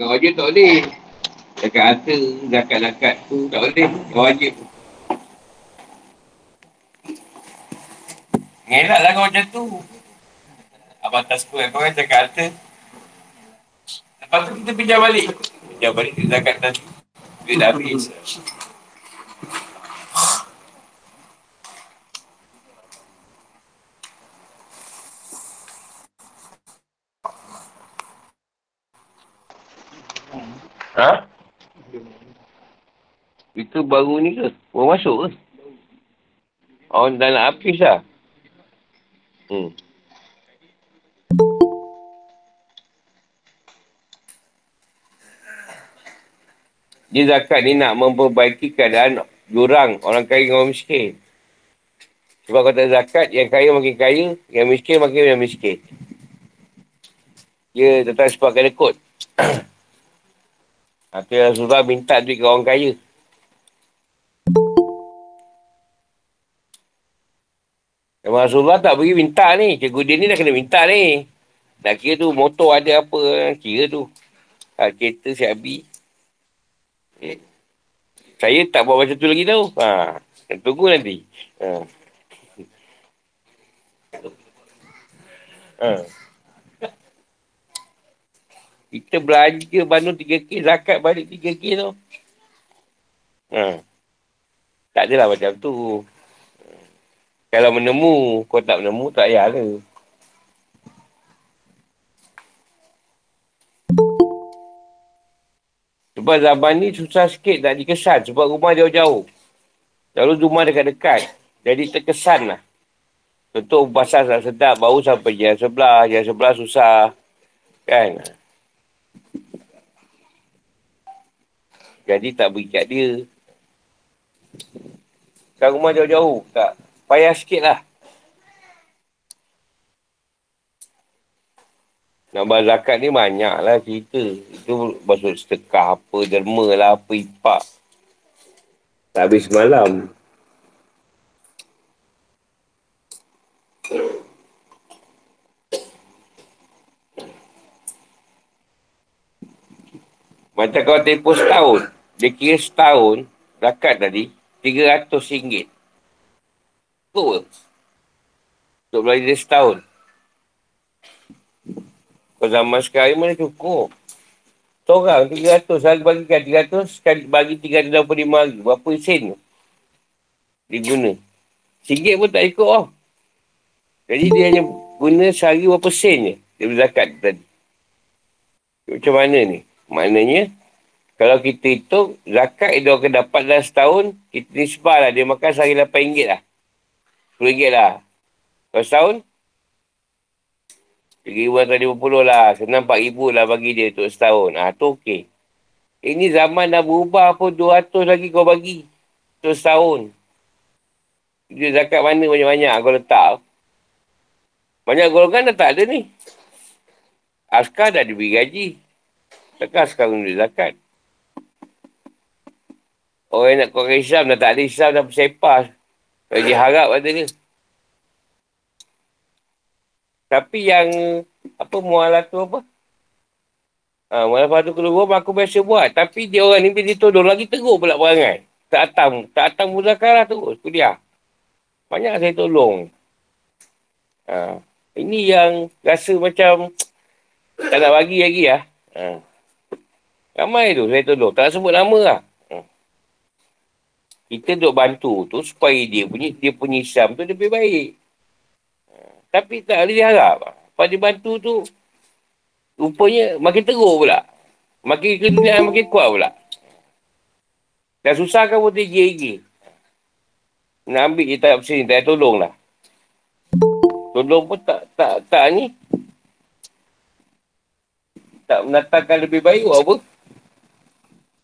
Zakat wajib tak boleh. Zakat harta, zakat-zakat tu tak boleh. Tak wajib. Ngelak lah kau macam tu. Abang tak suka kau kan cakap harta. Lepas tu kita pinjam balik. Pinjam balik ke zakat tadi. Duit dah habis. Ha? Itu baru ni ke? Baru masuk ke? Oh, dah nak habis dah. Hmm. Dia zakat ni nak memperbaiki keadaan jurang orang kaya dengan orang miskin. Sebab kata zakat, yang kaya makin kaya, yang miskin makin yang miskin. Dia tetap sebab kena kot. Atau Rasulullah minta duit ke orang kaya. Memang Rasulullah tak pergi minta ni. Cikgu dia ni dah kena minta ni. Nak kira tu motor ada apa. Kira tu. Ha, kereta siap habis. Eh. Saya tak buat macam tu lagi tau. Ha. Tunggu nanti. Ha. Ha. Kita belanja bandung 3K, zakat balik 3K tu. Ha. Tak adalah macam tu. Kalau menemu, kau tak menemu, tak payah lah. Sebab zaman ni susah sikit nak dikesan sebab rumah jauh-jauh. Lalu rumah dekat-dekat. Jadi terkesan lah. Contoh basah sedap, bau sampai yang sebelah, yang sebelah susah. Kan? Jadi tak beri kat dia. Kan rumah jauh-jauh. Tak. Payah sikit lah. Nak bayar zakat ni banyak lah cerita. Itu maksud sedekah apa, derma lah, apa, ipak. Tak habis malam. Macam kau tempoh setahun. Dia kira setahun, zakat tadi, RM300. Betul Untuk belajar dia setahun. Kalau zaman sekarang mana cukup. Seorang RM300, hari bagikan RM300, sekali bagi RM365 hari. Berapa sen tu? Dia guna. RM1 pun tak ikut lah. Jadi dia hanya guna sehari berapa sen je. Dia berzakat tadi. Macam mana ni? Maknanya, kalau kita hitung, zakat dia akan dapat dalam setahun, kita nisbah lah. Dia makan sehari RM8 lah. RM10 lah. Kalau setahun, RM3,050 lah. Senang RM4,000 lah bagi dia untuk setahun. Ah ha, tu okey. Ini zaman dah berubah pun 200 lagi kau bagi. Untuk setahun. Dia zakat mana banyak-banyak kau letak. Banyak golongan dah tak ada ni. Askar dah diberi gaji. Takkan sekarang dia zakat. Orang yang nak keluar Islam dah tak ada Islam dah bersepah. Dia harap ada dia. Tapi yang apa mualah tu apa? Ha, mualah tu keluar aku biasa buat. Tapi dia orang ni bila ditodong lagi teruk pula perangai. Tak atam. Tak atam muzakarah tu. Kuliah. Banyak saya tolong. Ha, ini yang rasa macam tak nak bagi lagi lah. Ha. Ramai tu saya tolong. Tak sebut nama lah kita duk bantu tu supaya dia punya dia punya Islam tu lebih baik. Tapi tak boleh diharap. Lepas dia bantu tu, rupanya makin teruk pula. Makin kedudukan makin kuat pula. Dah susah kan pun tinggi-tinggi. Nak ambil je tak sini, tak tolong lah. Tolong pun tak, tak, tak ni. Tak menatangkan lebih baik apa.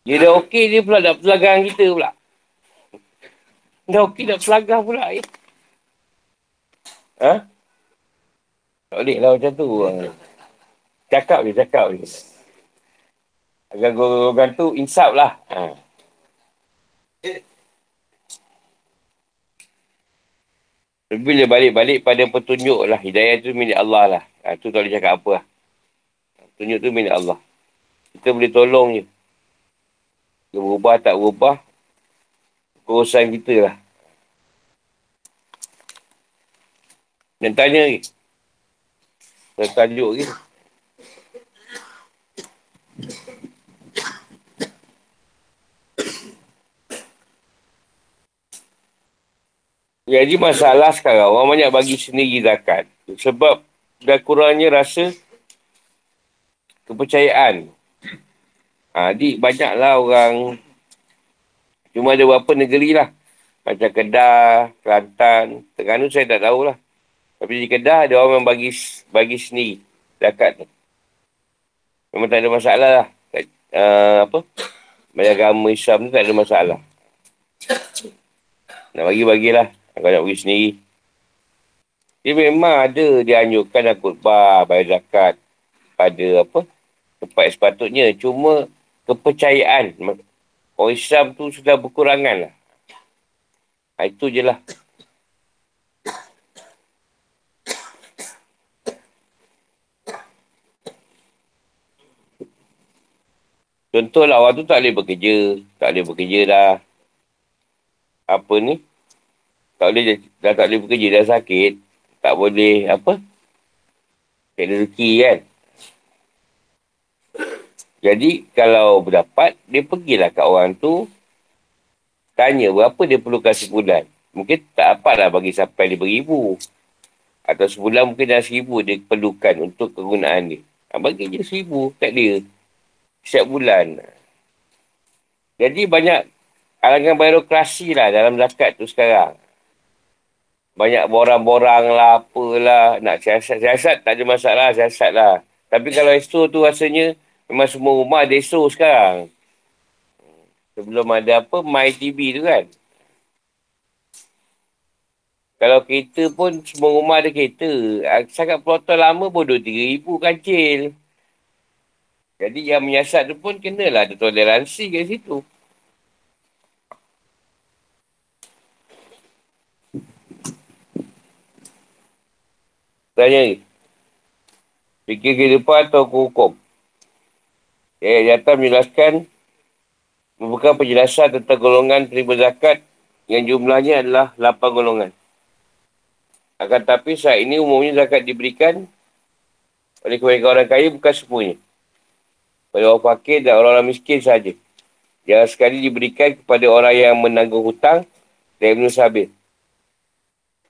Dia dah okey dia pula dah pelagang kita pula. Dah okey nak pelagah pula eh. Ha? Tak boleh lah macam tu. Cakap je, cakap je. Agar golongan tu insaf lah. Ha. Bila balik-balik pada petunjuk lah. Hidayah tu milik Allah lah. Ha, tu tak boleh cakap apa lah. Petunjuk tu milik Allah. kita boleh tolong je. Dia berubah tak berubah, kerusahan kita lah. Dan tanya lagi. Dan tajuk lagi. Jadi masalah sekarang, orang banyak bagi sendiri zakat. Sebab dah kurangnya rasa kepercayaan. Ha, jadi banyaklah orang, cuma ada beberapa negeri lah. Macam Kedah, Kelantan, Terengganu saya tak tahulah. Tapi di Kedah ada orang yang bagi bagi sendiri zakat tu. Memang tak ada masalah lah. Uh, apa? Banyak agama Islam tu tak ada masalah. Nak bagi-bagilah. Kalau nak pergi sendiri. Dia memang ada dianjurkan nak khutbah, bayar zakat pada apa tempat sepatutnya. Cuma kepercayaan orang Islam tu sudah berkurangan lah. Ha, itu je lah. Contohlah orang tu tak boleh bekerja. Tak boleh bekerja dah. Apa ni? tak boleh dah tak boleh bekerja dah sakit tak boleh apa tak rezeki kan jadi kalau berdapat dia pergilah kat orang tu tanya berapa dia perlukan sebulan mungkin tak apa lah bagi sampai lima ribu atau sebulan mungkin dah seribu dia perlukan untuk kegunaan dia ha, bagi je seribu kat dia setiap bulan jadi banyak alangan birokrasi lah dalam zakat tu sekarang banyak borang-borang lah, apalah. Nak siasat. Siasat tak ada masalah, siasat lah. Tapi kalau ESO tu rasanya memang semua rumah ada ESO sekarang. Sebelum ada apa, MyTV tu kan. Kalau kereta pun semua rumah ada kereta. Sangat peloton lama pun RM2,000 kancil. Jadi yang menyiasat tu pun kenalah ada toleransi kat situ. Tanya ni. Fikir kehidupan atau hukum? Ya, datang menjelaskan membuka penjelasan tentang golongan terima zakat yang jumlahnya adalah 8 golongan. Akan tapi saat ini umumnya zakat diberikan oleh kebanyakan orang kaya bukan semuanya. Pada orang fakir dan orang-orang miskin saja. Yang sekali diberikan kepada orang yang menanggung hutang dan Ibn Sabir.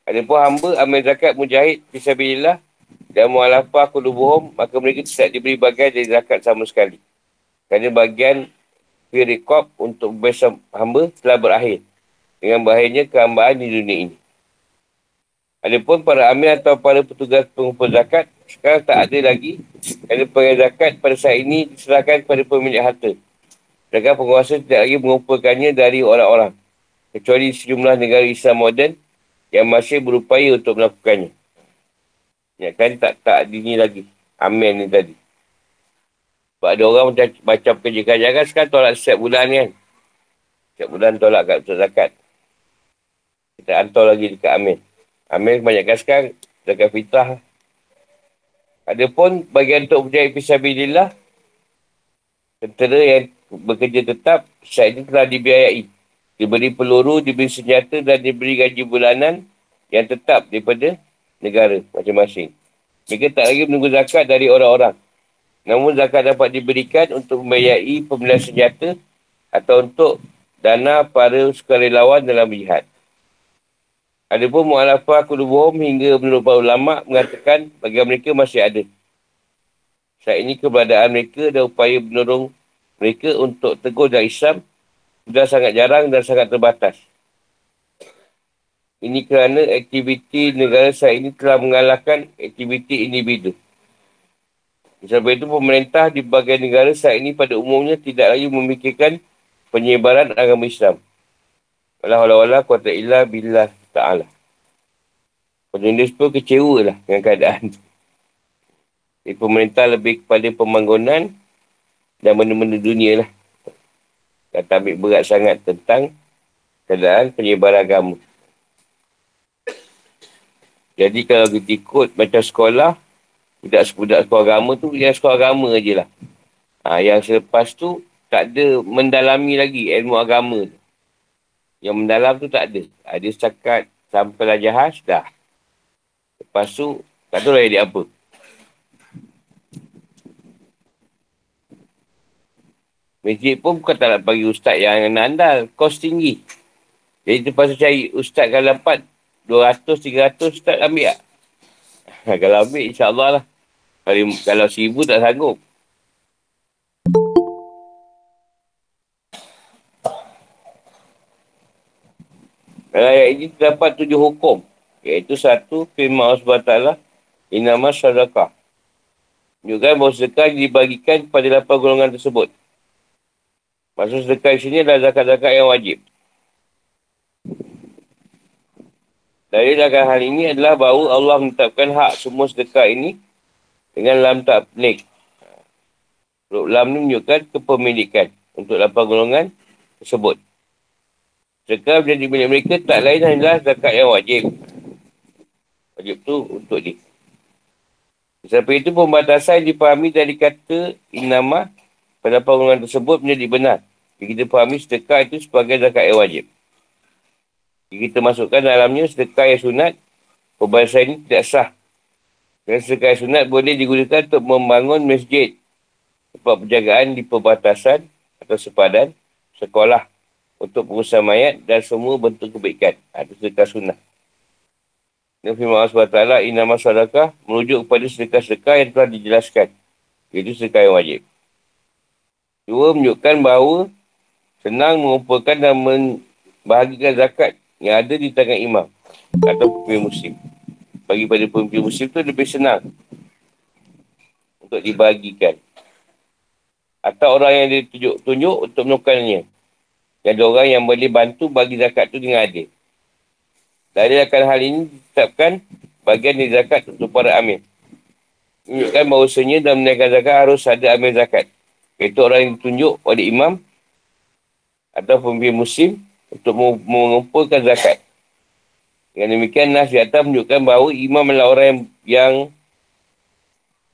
Ada pun hamba ambil zakat mujahid fisabilillah dan mu'alafah kulubuhum maka mereka tidak diberi bagian dari zakat sama sekali. Kerana bagian firikop untuk bebas hamba telah berakhir dengan berakhirnya kehambaan di dunia ini. Ada pun para amil atau para petugas pengumpul zakat sekarang tak ada lagi kerana pengumpul zakat pada saat ini diserahkan kepada pemilik harta. Sedangkan penguasa tidak lagi mengumpulkannya dari orang-orang. Kecuali sejumlah negara Islam moden yang masih berupaya untuk melakukannya. Ya kan tak tak dini lagi. Amin ni tadi. Sebab ada orang macam, macam kerja kajian sekarang tolak setiap bulan kan. Setiap bulan tolak kat untuk zakat. Kita hantar lagi dekat Amin. Amin kebanyakan sekarang zakat fitrah. Ada pun bagian untuk berjaya fisabilillah. Tentera yang bekerja tetap saat ini telah dibiayai diberi peluru, diberi senjata dan diberi gaji bulanan yang tetap daripada negara masing-masing. Mereka tak lagi menunggu zakat dari orang-orang. Namun zakat dapat diberikan untuk membayai pembelian senjata atau untuk dana para sukarelawan dalam jihad. Ada pun mu'alafah kulubuhum hingga menurut ulama mengatakan bagi mereka masih ada. Saat ini keberadaan mereka dan upaya menolong mereka untuk teguh dan Islam sudah sangat jarang dan sangat terbatas. Ini kerana aktiviti negara saat ini telah mengalahkan aktiviti individu. Sebab itu pemerintah di bagian negara saat ini pada umumnya tidak lagi memikirkan penyebaran agama Islam. Allah Allah Allah kuasa ilah billah ta'ala. Penulis pun kecewa lah dengan keadaan. Jadi pemerintah lebih kepada pembangunan dan benda-benda dunia lah kata ambil berat sangat tentang keadaan penyebaran agama. Jadi kalau kita ikut macam sekolah, tidak sebudak sekolah agama tu, dia sekolah agama je lah. Ha, yang selepas tu, tak ada mendalami lagi ilmu agama tu. Yang mendalam tu tak ada. Ada setakat sampai jahaz, dah. Lepas tu, tak tahu lah dia apa. Masjid pun bukan tak nak bagi ustaz yang andal. Kos tinggi. Jadi terpaksa cari ustaz kalau dapat 200, 300 ustaz ambil tak? kalau ambil insyaAllah lah. Kalau, kalau seribu tak sanggup. Dalam ayat ini terdapat tujuh hukum. Iaitu satu, firman Allah SWT. Inama syadakah. Juga bahawa sedekah dibagikan kepada lapan golongan tersebut. Maksud sedekah di sini adalah zakat-zakat yang wajib. Dari dalam hal ini adalah bahawa Allah menetapkan hak semua sedekah ini dengan lam tak nik. Lam ni menunjukkan kepemilikan untuk lapan golongan tersebut. Sedekah menjadi milik mereka tak lain adalah zakat yang wajib. Wajib tu untuk dia. Sampai itu pembatasan dipahami dari kata inama pada bangunan tersebut menjadi benar. Jika kita fahami sedekah itu sebagai zakat yang wajib. Jika kita masukkan dalamnya sedekah yang sunat, pembahasan ini tidak sah. Dan yang sunat boleh digunakan untuk membangun masjid, tempat penjagaan di perbatasan atau sepadan, sekolah, untuk pengusaha mayat dan semua bentuk kebaikan. Ha, itu sedekah sunat. Dan firman Allah SWT, Inama sadakah merujuk kepada sedekah-sedekah yang telah dijelaskan. Itu sedekah yang wajib. Dua, menunjukkan bahawa senang mengumpulkan dan membahagikan zakat yang ada di tangan imam atau pemimpin muslim. Bagi pada pemimpin muslim tu lebih senang untuk dibagikan. Atau orang yang ditunjuk-tunjuk untuk melakukannya. Yang ada orang yang boleh bantu bagi zakat tu dengan adil. Dari akan hal ini ditetapkan bagian dari zakat untuk para amir. Menunjukkan bahawasanya dalam menaikkan zakat harus ada amir zakat. Itu orang yang ditunjuk oleh imam atau pemimpin muslim untuk mengumpulkan zakat. Dengan demikian, Nas di atas menunjukkan bahawa imam adalah orang yang, yang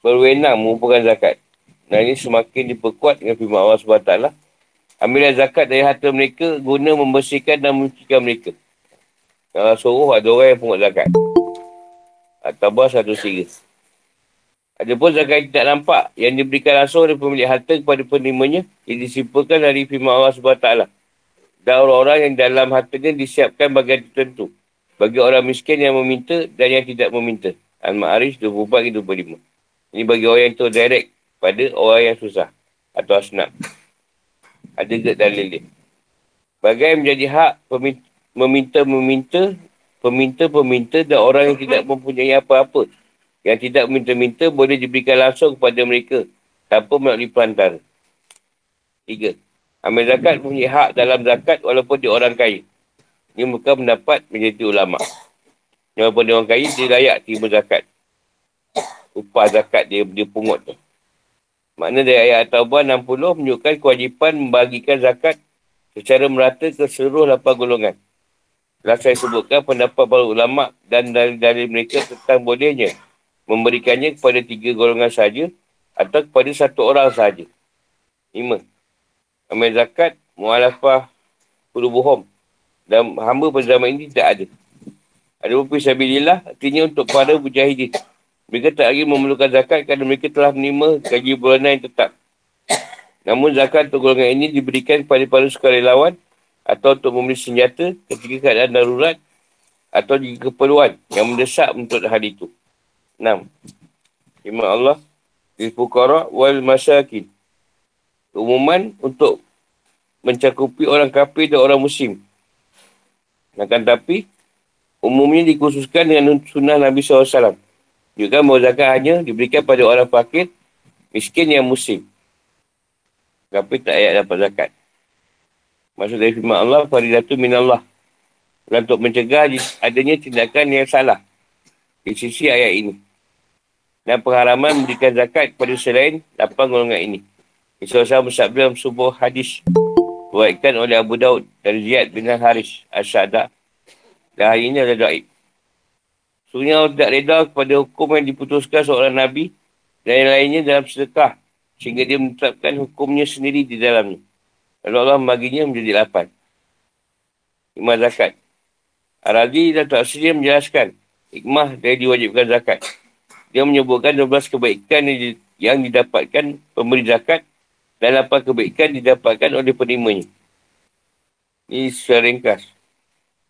berwenang mengumpulkan zakat. Dan ini semakin diperkuat dengan firman Allah SWT. Ambillah zakat dari harta mereka guna membersihkan dan menyucikan mereka. Kalau suruh ada orang yang pungut zakat. Atau bos satu sirih. Ada pun zakat yang tidak nampak yang diberikan langsung oleh pemilik harta kepada penerimanya yang disimpulkan dari firman Allah SWT. Dan orang-orang yang dalam hartanya disiapkan bagian tertentu. Bagi orang miskin yang meminta dan yang tidak meminta. Al-Ma'arij 24-25. Ini bagi orang yang tahu direct pada orang yang susah. Atau asnaf. Ada ke dalil dia. Bagai menjadi hak meminta-meminta, peminta-peminta dan orang yang tidak mempunyai apa-apa yang tidak minta-minta boleh diberikan langsung kepada mereka tanpa melalui perantara. Tiga. Ambil zakat punya hak dalam zakat walaupun dia orang kaya. Ini bukan mendapat menjadi ulama. Walaupun dia orang kaya, dia layak terima zakat. Upah zakat dia, dia pungut tu. Makna dari ayat At-Tawbah 60 menunjukkan kewajipan membagikan zakat secara merata ke seluruh lapan golongan. Telah saya sebutkan pendapat para ulama dan dari, dari mereka tentang bolehnya memberikannya kepada tiga golongan saja atau kepada satu orang saja. Lima. Ambil zakat, mu'alafah, kudubuhum. Dan hamba pada zaman ini tidak ada. Ada pun fisabilillah, artinya untuk para mujahidin. Mereka tak lagi memerlukan zakat kerana mereka telah menerima gaji bulanan yang tetap. Namun zakat untuk golongan ini diberikan kepada para sukarelawan atau untuk membeli senjata ketika keadaan darurat atau jika keperluan yang mendesak untuk hal itu. 6. Firman Allah fukara wal masyakin. Umuman untuk mencakupi orang kafir dan orang muslim. Akan tapi, umumnya dikhususkan dengan sunnah Nabi SAW. Juga bahawa zakat hanya diberikan pada orang fakir, miskin yang muslim. Tapi tak ayat dapat zakat. Maksud dari firman Allah, Faridatu minallah. Untuk mencegah adanya tindakan yang salah. Di sisi ayat ini dan pengharaman memberikan zakat kepada selain lapan golongan ini. Isa Rasul bersabda dalam sebuah hadis buatkan oleh Abu Daud dari Ziyad bin Haris Asyada dan hari ini adalah daib. Sebenarnya Allah tidak reda kepada hukum yang diputuskan seorang Nabi dan yang lainnya dalam sedekah Sehingga dia menetapkan hukumnya sendiri di dalamnya. Lalu Allah membaginya menjadi lapan. Hikmah zakat. Arazi dan Siri menjelaskan hikmah dari diwajibkan zakat. Dia menyebutkan 12 kebaikan yang didapatkan pemberi zakat dan apa kebaikan didapatkan oleh penerimanya. Ini secara ringkas.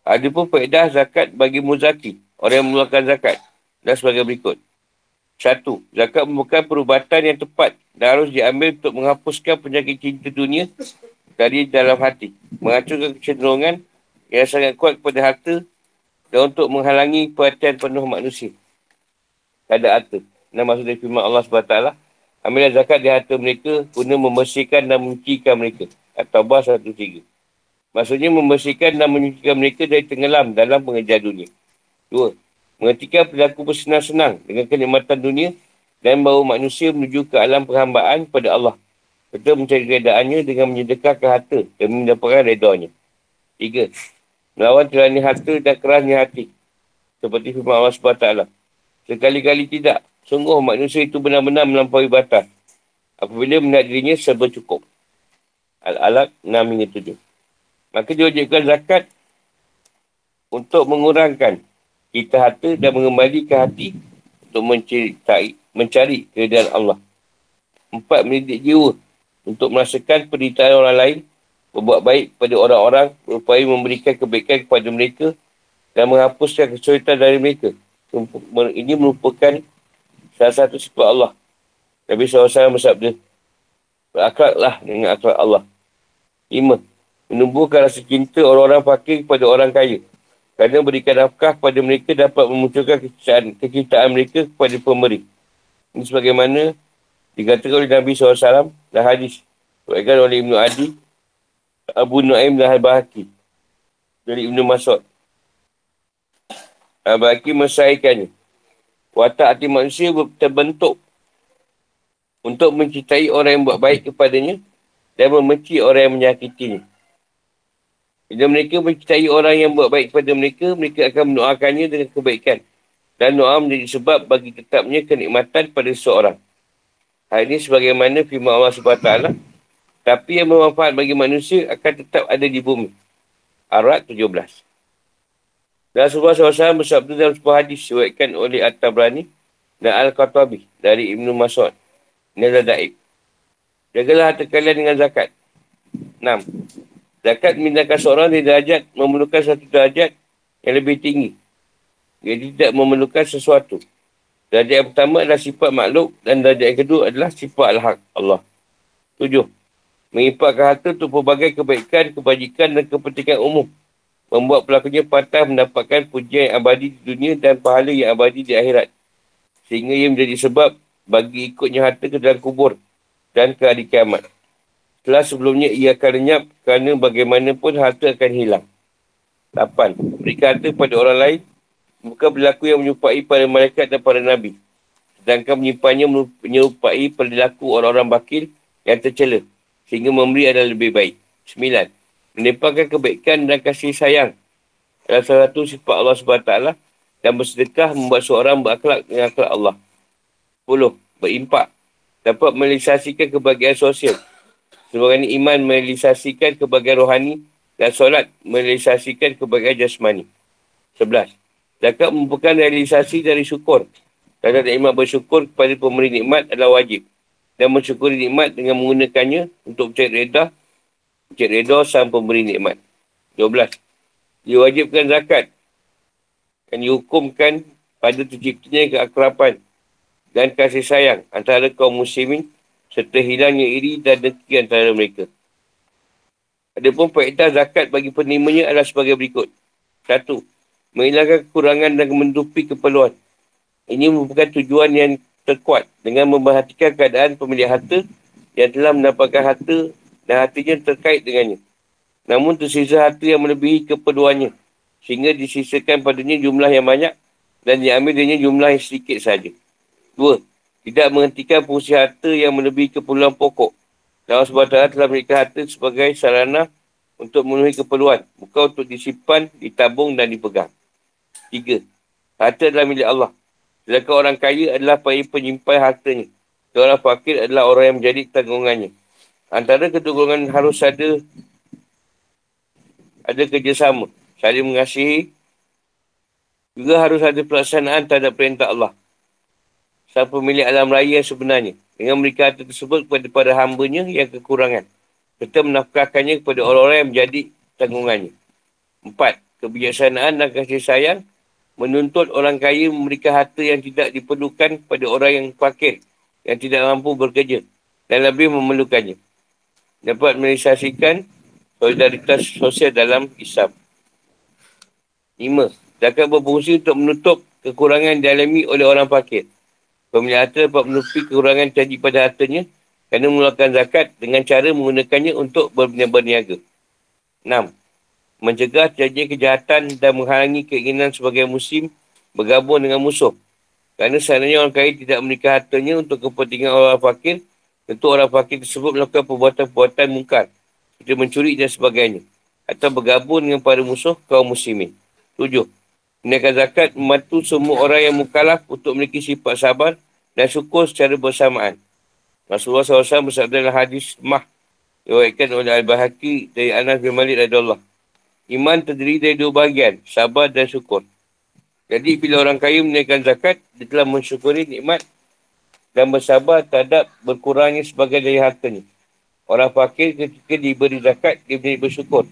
Ada pun faedah zakat bagi muzaki, orang yang mengeluarkan zakat. Dan sebagai berikut. Satu, zakat merupakan perubatan yang tepat dan harus diambil untuk menghapuskan penyakit cinta dunia dari dalam hati. Menghancurkan kecenderungan yang sangat kuat kepada harta dan untuk menghalangi perhatian penuh manusia. Tak ada harta. Dan maksud dari firman Allah SWT, ambillah zakat di harta mereka guna membersihkan dan menyucikan mereka. At-Tawbah 103. Maksudnya membersihkan dan menyucikan mereka dari tenggelam dalam pengejar dunia. Dua, menghentikan perilaku bersenang-senang dengan kenikmatan dunia dan bawa manusia menuju ke alam perhambaan kepada Allah. Serta mencari redaannya dengan menyedekahkan harta dan mendapatkan redanya. Tiga, melawan tirani harta dan kerasnya hati. Seperti firman Allah SWT. Sekali-kali tidak. Sungguh manusia itu benar-benar melampaui batas. Apabila melihat dirinya serba cukup. Al-Alaq 6 hingga 7. Maka diwajibkan zakat untuk mengurangkan kita harta dan mengembalikan hati untuk mencari, mencari keadaan Allah. Empat, mendidik jiwa untuk merasakan penderitaan orang lain, berbuat baik kepada orang-orang, berupaya memberikan kebaikan kepada mereka dan menghapuskan kesulitan dari mereka. Ini merupakan salah satu sifat Allah. Nabi SAW bersabda, berakhlaklah dengan akhlak Allah. Lima, menumbuhkan rasa cinta orang-orang fakir kepada orang kaya. Kerana berikan nafkah kepada mereka dapat memunculkan kecintaan, kecintaan mereka kepada pemberi. Ini sebagaimana dikatakan oleh Nabi SAW dan hadis. Sebagaimana oleh Ibn Adi, Abu Nu'aim dan Al-Bahaki. Dari Ibn Masud. Al-Bahaki mesaikannya. Watak hati manusia terbentuk untuk mencintai orang yang buat baik kepadanya dan membenci orang yang menyakitinya. Bila mereka mencintai orang yang buat baik kepada mereka, mereka akan mendoakannya dengan kebaikan. Dan doa menjadi sebab bagi tetapnya kenikmatan pada seseorang. Hal ini sebagaimana firman Allah SWT. Tapi yang bermanfaat bagi manusia akan tetap ada di bumi. Arat 17. Dan Rasulullah SAW bersabda dalam sebuah hadis diwakilkan oleh At-Tabrani dan Al-Qatabi dari Ibn Mas'ud. Ini adalah daib. Jagalah harta kalian dengan zakat. 6. Zakat memindahkan seorang dari derajat memerlukan satu derajat yang lebih tinggi. Dia tidak memerlukan sesuatu. Derajat yang pertama adalah sifat makhluk dan derajat yang kedua adalah sifat al-haq Allah. Tujuh. Mengimpakkan harta untuk pelbagai kebaikan, kebajikan dan kepentingan umum. Membuat pelakunya patah mendapatkan pujian yang abadi di dunia dan pahala yang abadi di akhirat. Sehingga ia menjadi sebab bagi ikutnya harta ke dalam kubur dan ke hari kiamat. Setelah sebelumnya ia akan lenyap kerana bagaimanapun harta akan hilang. 8. Berikan harta pada orang lain bukan berlaku yang menyerupai pada malaikat dan para nabi. Sedangkan menyimpannya menyerupai perilaku orang-orang bakil yang tercela. Sehingga memberi adalah lebih baik. 9. Menempatkan kebaikan dan kasih sayang salah satu sifat Allah SWT dan bersedekah membuat seorang berakhlak dengan akhlak Allah. 10. Berimpak. Dapat merealisasikan kebahagiaan sosial Sebagai iman merealisasikan kebahagiaan rohani dan solat merealisasikan kebahagiaan jasmani. Sebelas. Zakat merupakan realisasi dari syukur. Dan iman bersyukur kepada pemberi nikmat adalah wajib. Dan mensyukuri nikmat dengan menggunakannya untuk mencari reda. Mencari reda sang pemberi nikmat. Dua belas. Diwajibkan zakat. Dan dihukumkan pada terciptanya keakrapan dan kasih sayang antara kaum muslimin serta hilangnya iri dan dengki antara mereka. Adapun faedah zakat bagi penerimanya adalah sebagai berikut. Satu, menghilangkan kekurangan dan menutupi keperluan. Ini merupakan tujuan yang terkuat dengan memperhatikan keadaan pemilik harta yang telah mendapatkan harta dan hatinya terkait dengannya. Namun tersisa harta yang melebihi keperluannya sehingga disisakan padanya jumlah yang banyak dan diambil dengannya jumlah yang sedikit saja. Dua, tidak menghentikan fungsi harta yang melebihi keperluan pokok. Allah SWT telah memberikan harta sebagai sarana untuk memenuhi keperluan. Bukan untuk disimpan, ditabung dan dipegang. Tiga. Harta adalah milik Allah. Sedangkan orang kaya adalah penyimpan hartanya. Orang fakir adalah orang yang menjadi tanggungannya. Antara golongan harus ada ada kerjasama. Saling mengasihi. Juga harus ada pelaksanaan terhadap perintah Allah. Sang pemilik alam raya yang sebenarnya. Dengan memberikan harta tersebut kepada para hambanya yang kekurangan. Serta menafkahkannya kepada orang-orang yang menjadi tanggungannya. Empat. Kebijaksanaan dan kasih sayang menuntut orang kaya memberikan harta yang tidak diperlukan kepada orang yang fakir yang tidak mampu bekerja dan lebih memerlukannya. Dapat merealisasikan solidaritas sosial dalam Islam. Lima. Zakat berfungsi untuk menutup kekurangan dialami oleh orang fakir. Pemilik harta dapat menutupi kekurangan terjadi pada hartanya kerana mengeluarkan zakat dengan cara menggunakannya untuk berniaga. Enam. Mencegah terjadi kejahatan dan menghalangi keinginan sebagai muslim bergabung dengan musuh. Kerana seandainya orang kaya tidak memberikan hartanya untuk kepentingan orang fakir, tentu orang fakir tersebut melakukan perbuatan-perbuatan mungkar. Seperti mencuri dan sebagainya. Atau bergabung dengan para musuh kaum muslimin. Tujuh. Menaikkan zakat membantu semua orang yang mukalaf untuk memiliki sifat sabar dan syukur secara bersamaan. Rasulullah SAW bersabda dalam hadis mah diwakilkan oleh Al-Bahaki dari Anas bin Malik radhiyallahu Iman terdiri dari dua bahagian, sabar dan syukur. Jadi bila orang kaya menaikkan zakat, dia telah mensyukuri nikmat dan bersabar terhadap berkurangnya sebagai dari hartanya. Orang fakir ketika diberi zakat, dia menjadi bersyukur.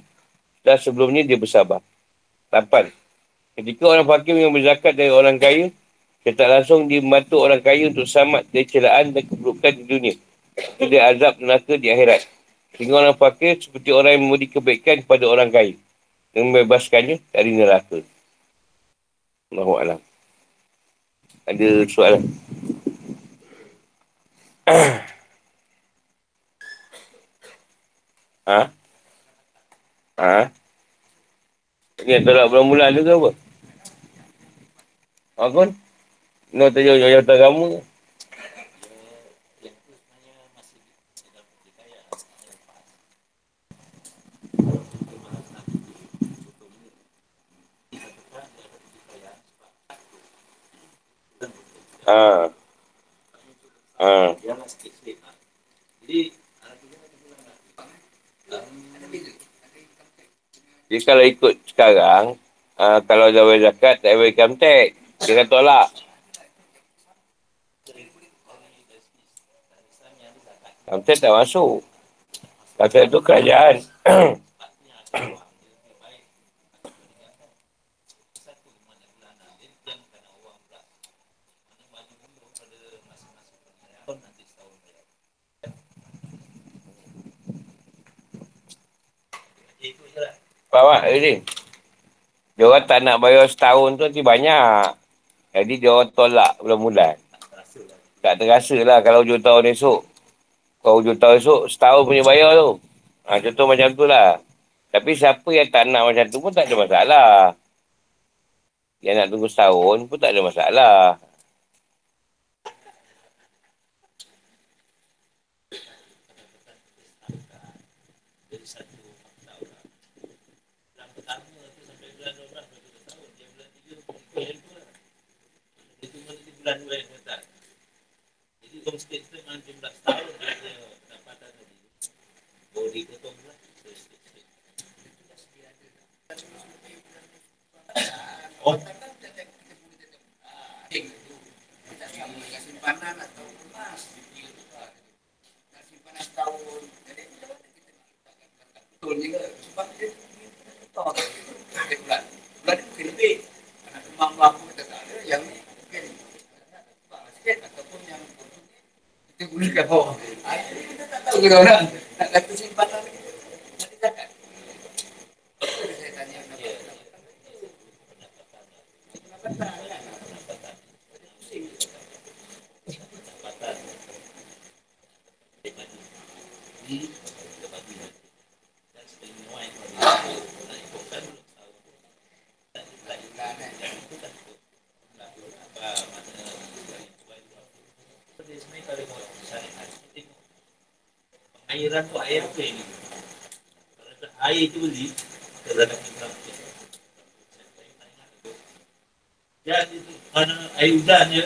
Dan sebelumnya dia bersabar. Lapan. Ketika orang fakir yang berzakat dari orang kaya, dia tak langsung dia membantu orang kaya untuk selamat dari celaan dan keburukan di dunia. Dia azab neraka di akhirat. Sehingga orang fakir seperti orang yang memberi kebaikan kepada orang kaya. Dan membebaskannya dari neraka. Allahu'alam. Ada soalan? ha? Ha? Ini yang tolak bulan-bulan tu ke apa? Akun? No, tanya jauh-jauh agama ke? Ha. Ha. Jadi Jadi kalau ikut sekarang, uh, kalau dah bayar zakat, tak bayar income tax. Dia kata tolak. Income tax tak masuk. Kata itu kerajaan. Faham tak ni? Dia orang tak nak bayar setahun tu nanti banyak. Jadi dia orang tolak bulan-bulan. Tak terasa lah kalau hujung tahun esok. Kalau hujung tahun esok, setahun punya bayar tu. Ha, contoh macam tu lah. Tapi siapa yang tak nak macam tu pun tak ada masalah. Yang nak tunggu setahun pun tak ada masalah. bulan dua yang datang. Jadi kau mesti itu dengan jumlah setahun dia dapatan tadi. Baru dipotong lah. Oh. simpanan atau emas simpanan setahun jadi betul juga sebab dia tahu bulan bulan itu lebih karena kemampuan kita tak ada yang ni kita gunakan bawah. Ini tak kita orang. Nak kata simpanan kita. Nanti zakat. Saya tanya. Airan tu air apa ini? Kalau air tu beli, kita. Jadi tu mana air hujan je,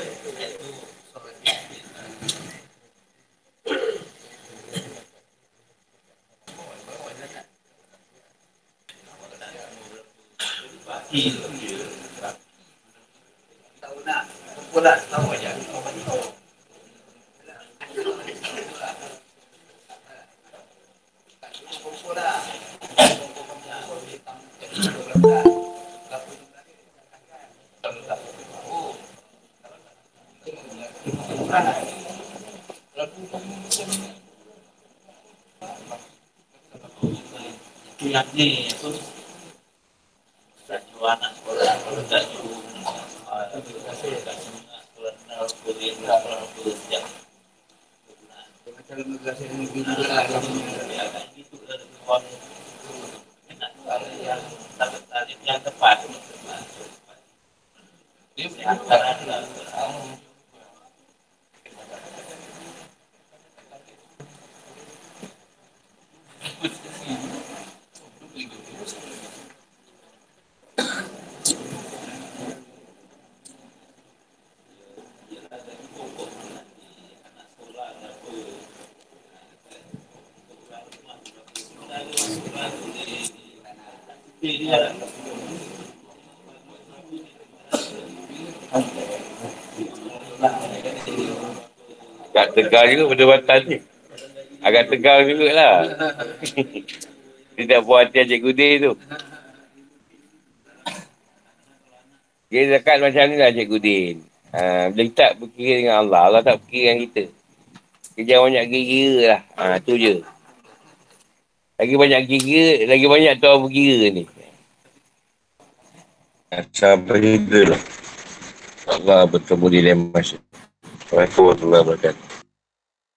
Yeah, yeah, yeah. Tak tegar juga perdebatan ni. Agak tegar jugalah. Dia tak puas hati Encik Kudin tu. Dia zakat macam ni lah Encik Kudin. Ha, bila kita tak berkira dengan Allah, Allah tak berkira dengan kita. Dia jangan banyak kira lah. Ha, tu je. Lagi banyak kira, lagi banyak tu orang berkira ni. Sampai juga lah. Allah bertemu di lemas. Assalamualaikum warahmatullahi wabarakatuh.